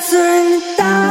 尊道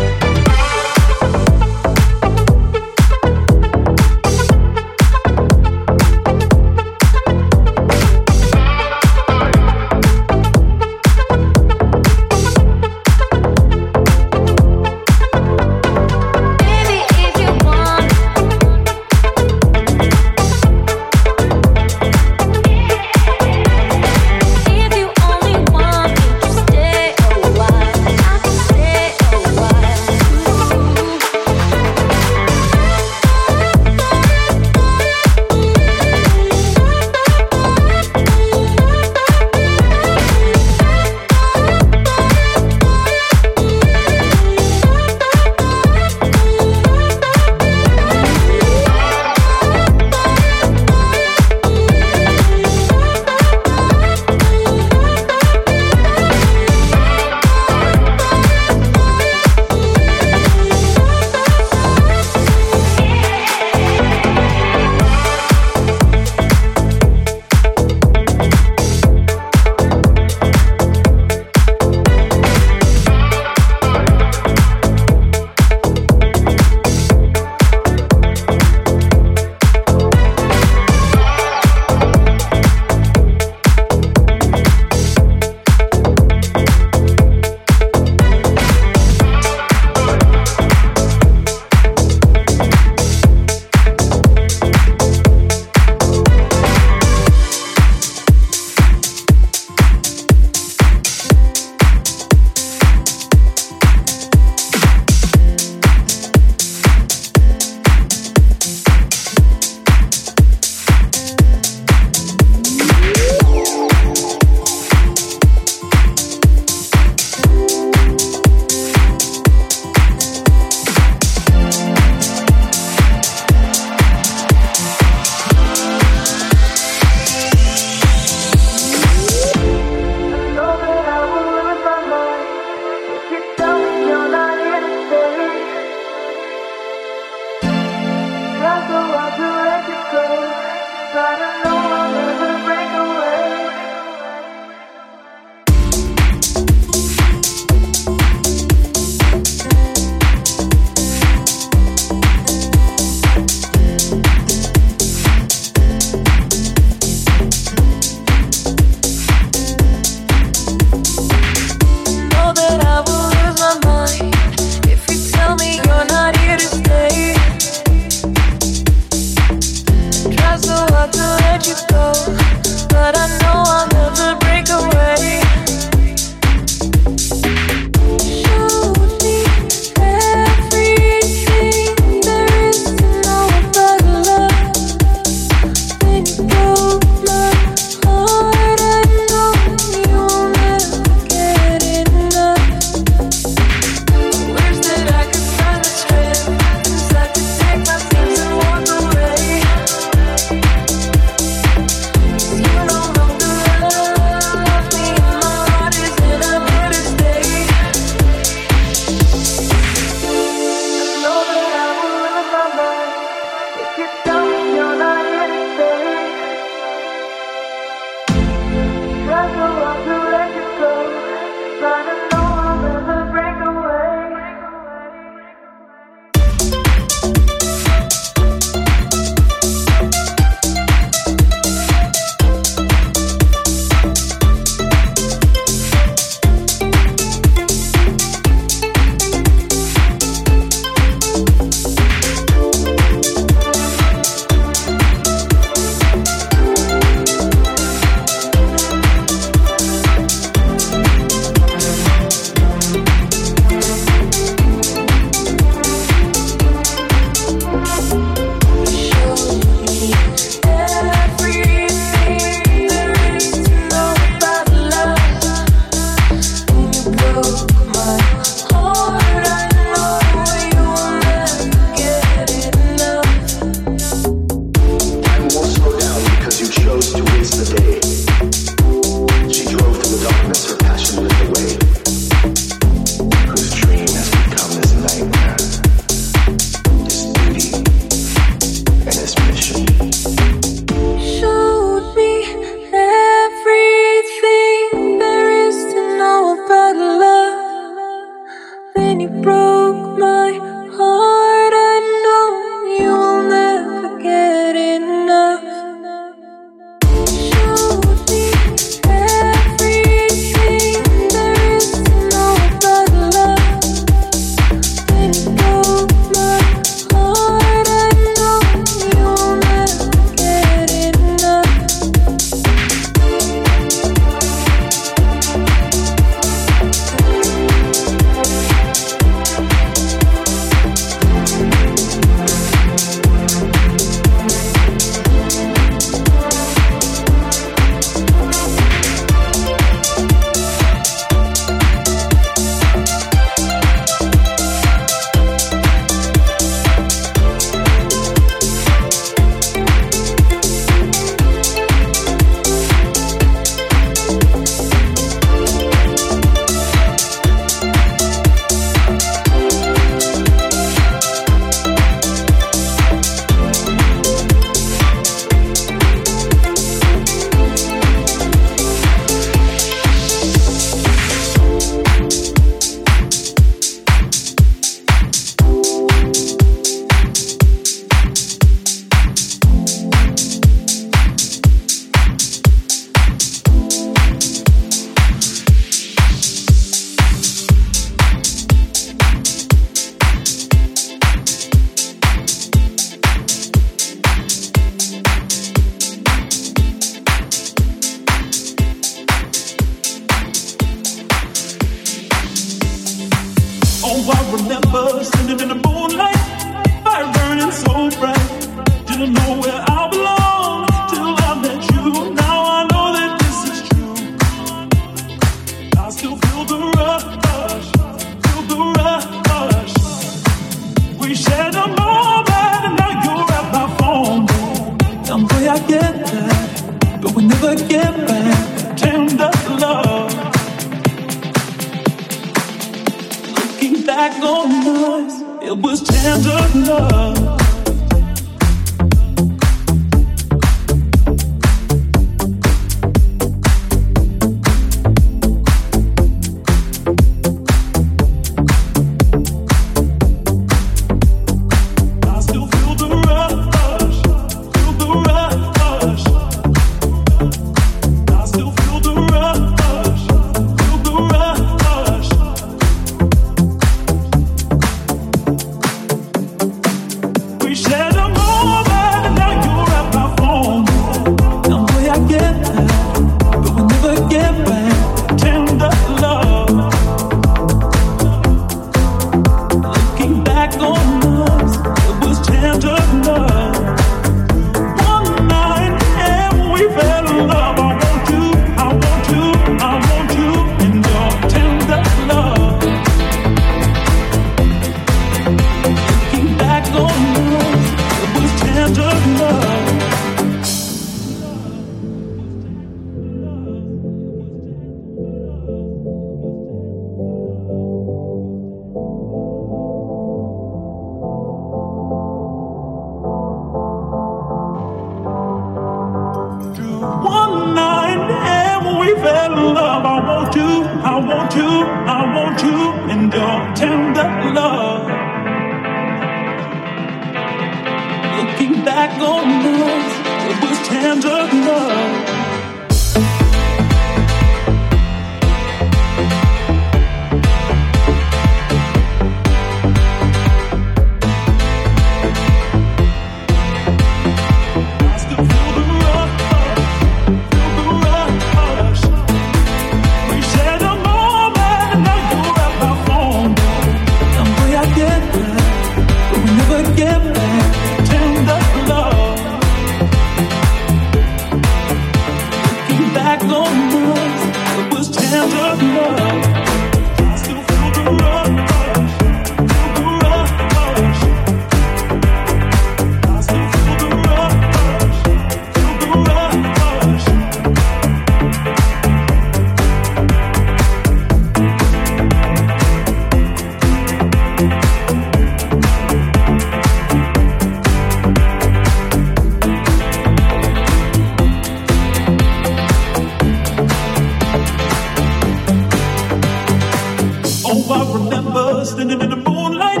Oh, I remember standing in the moonlight,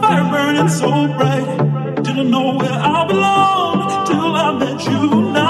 fire burning so bright. Didn't know where I belonged till I met you now.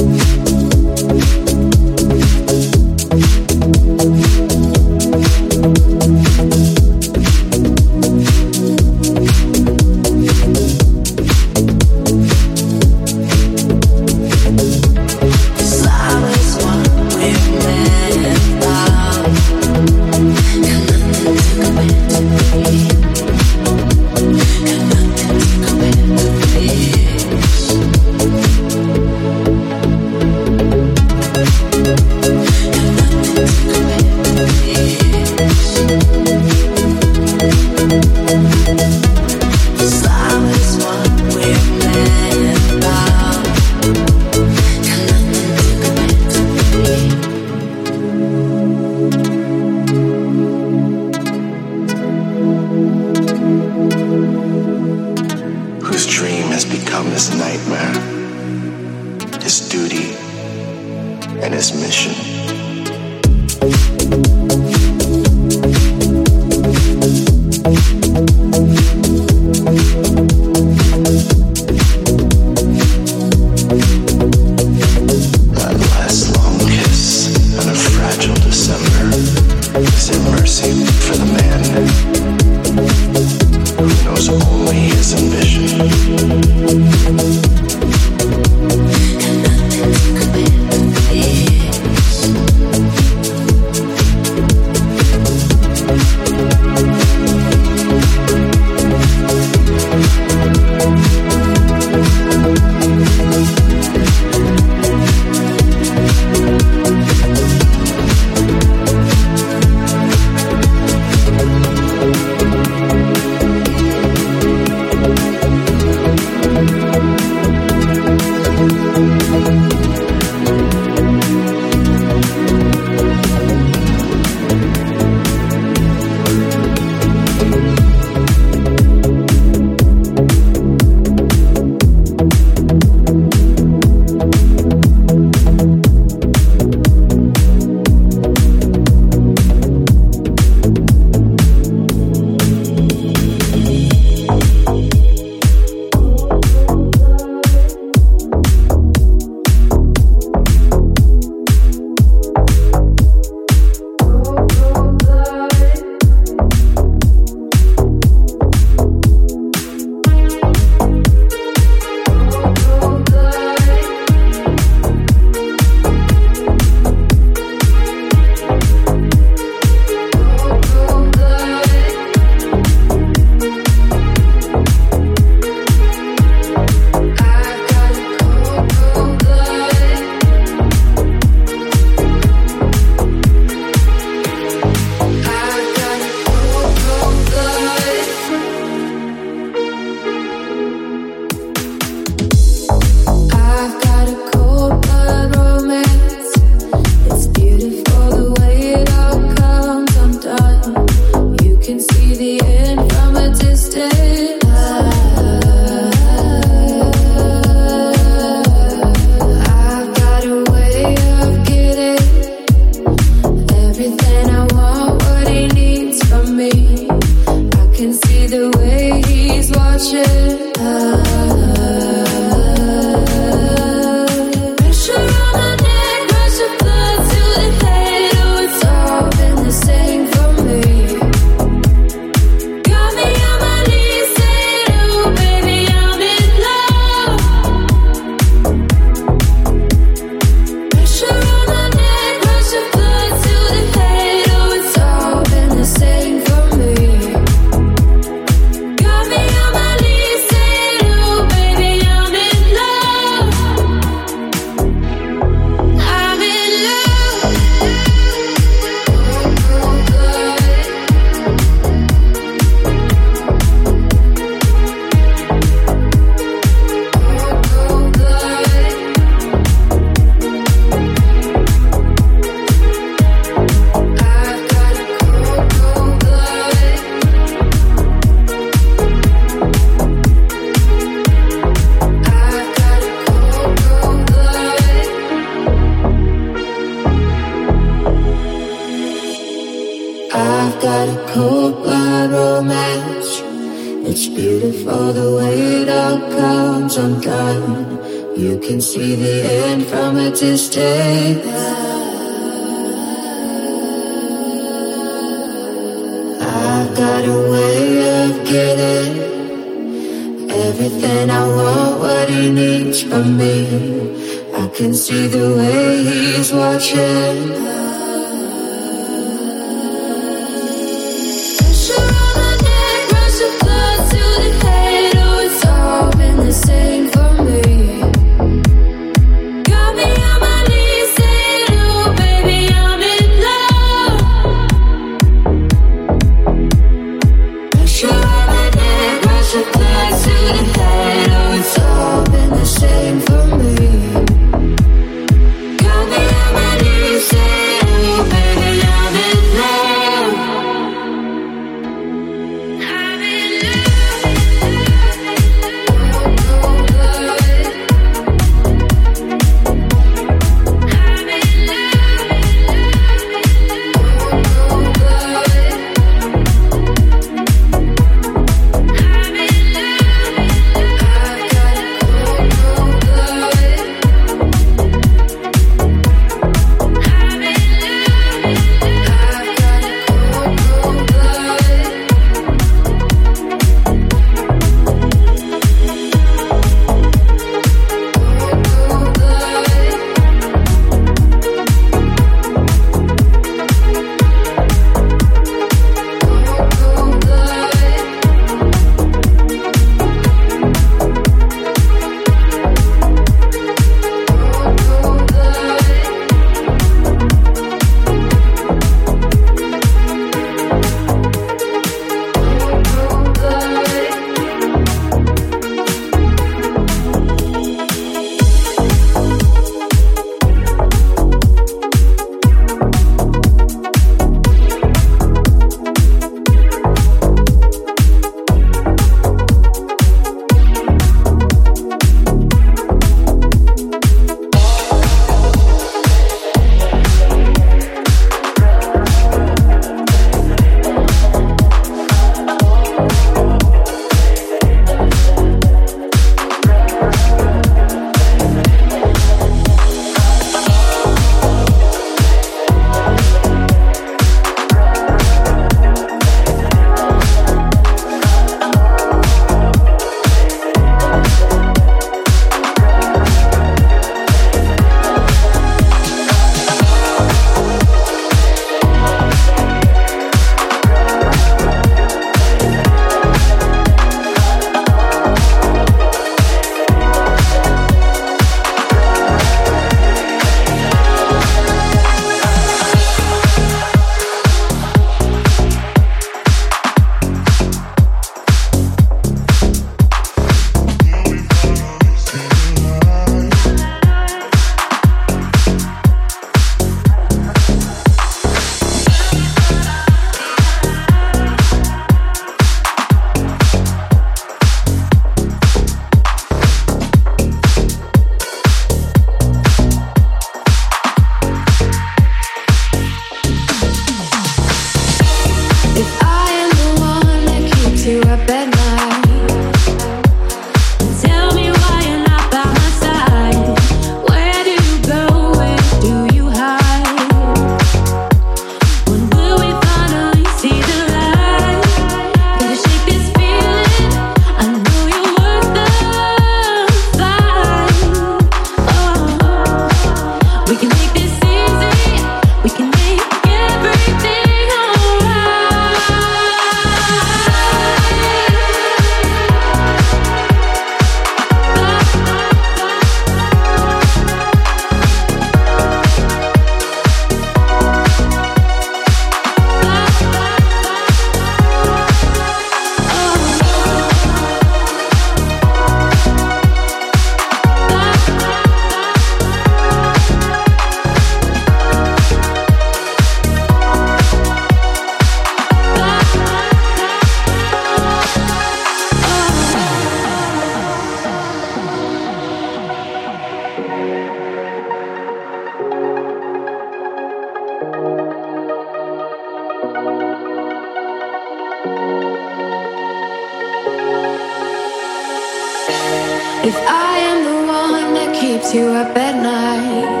If I am the one that keeps you up at night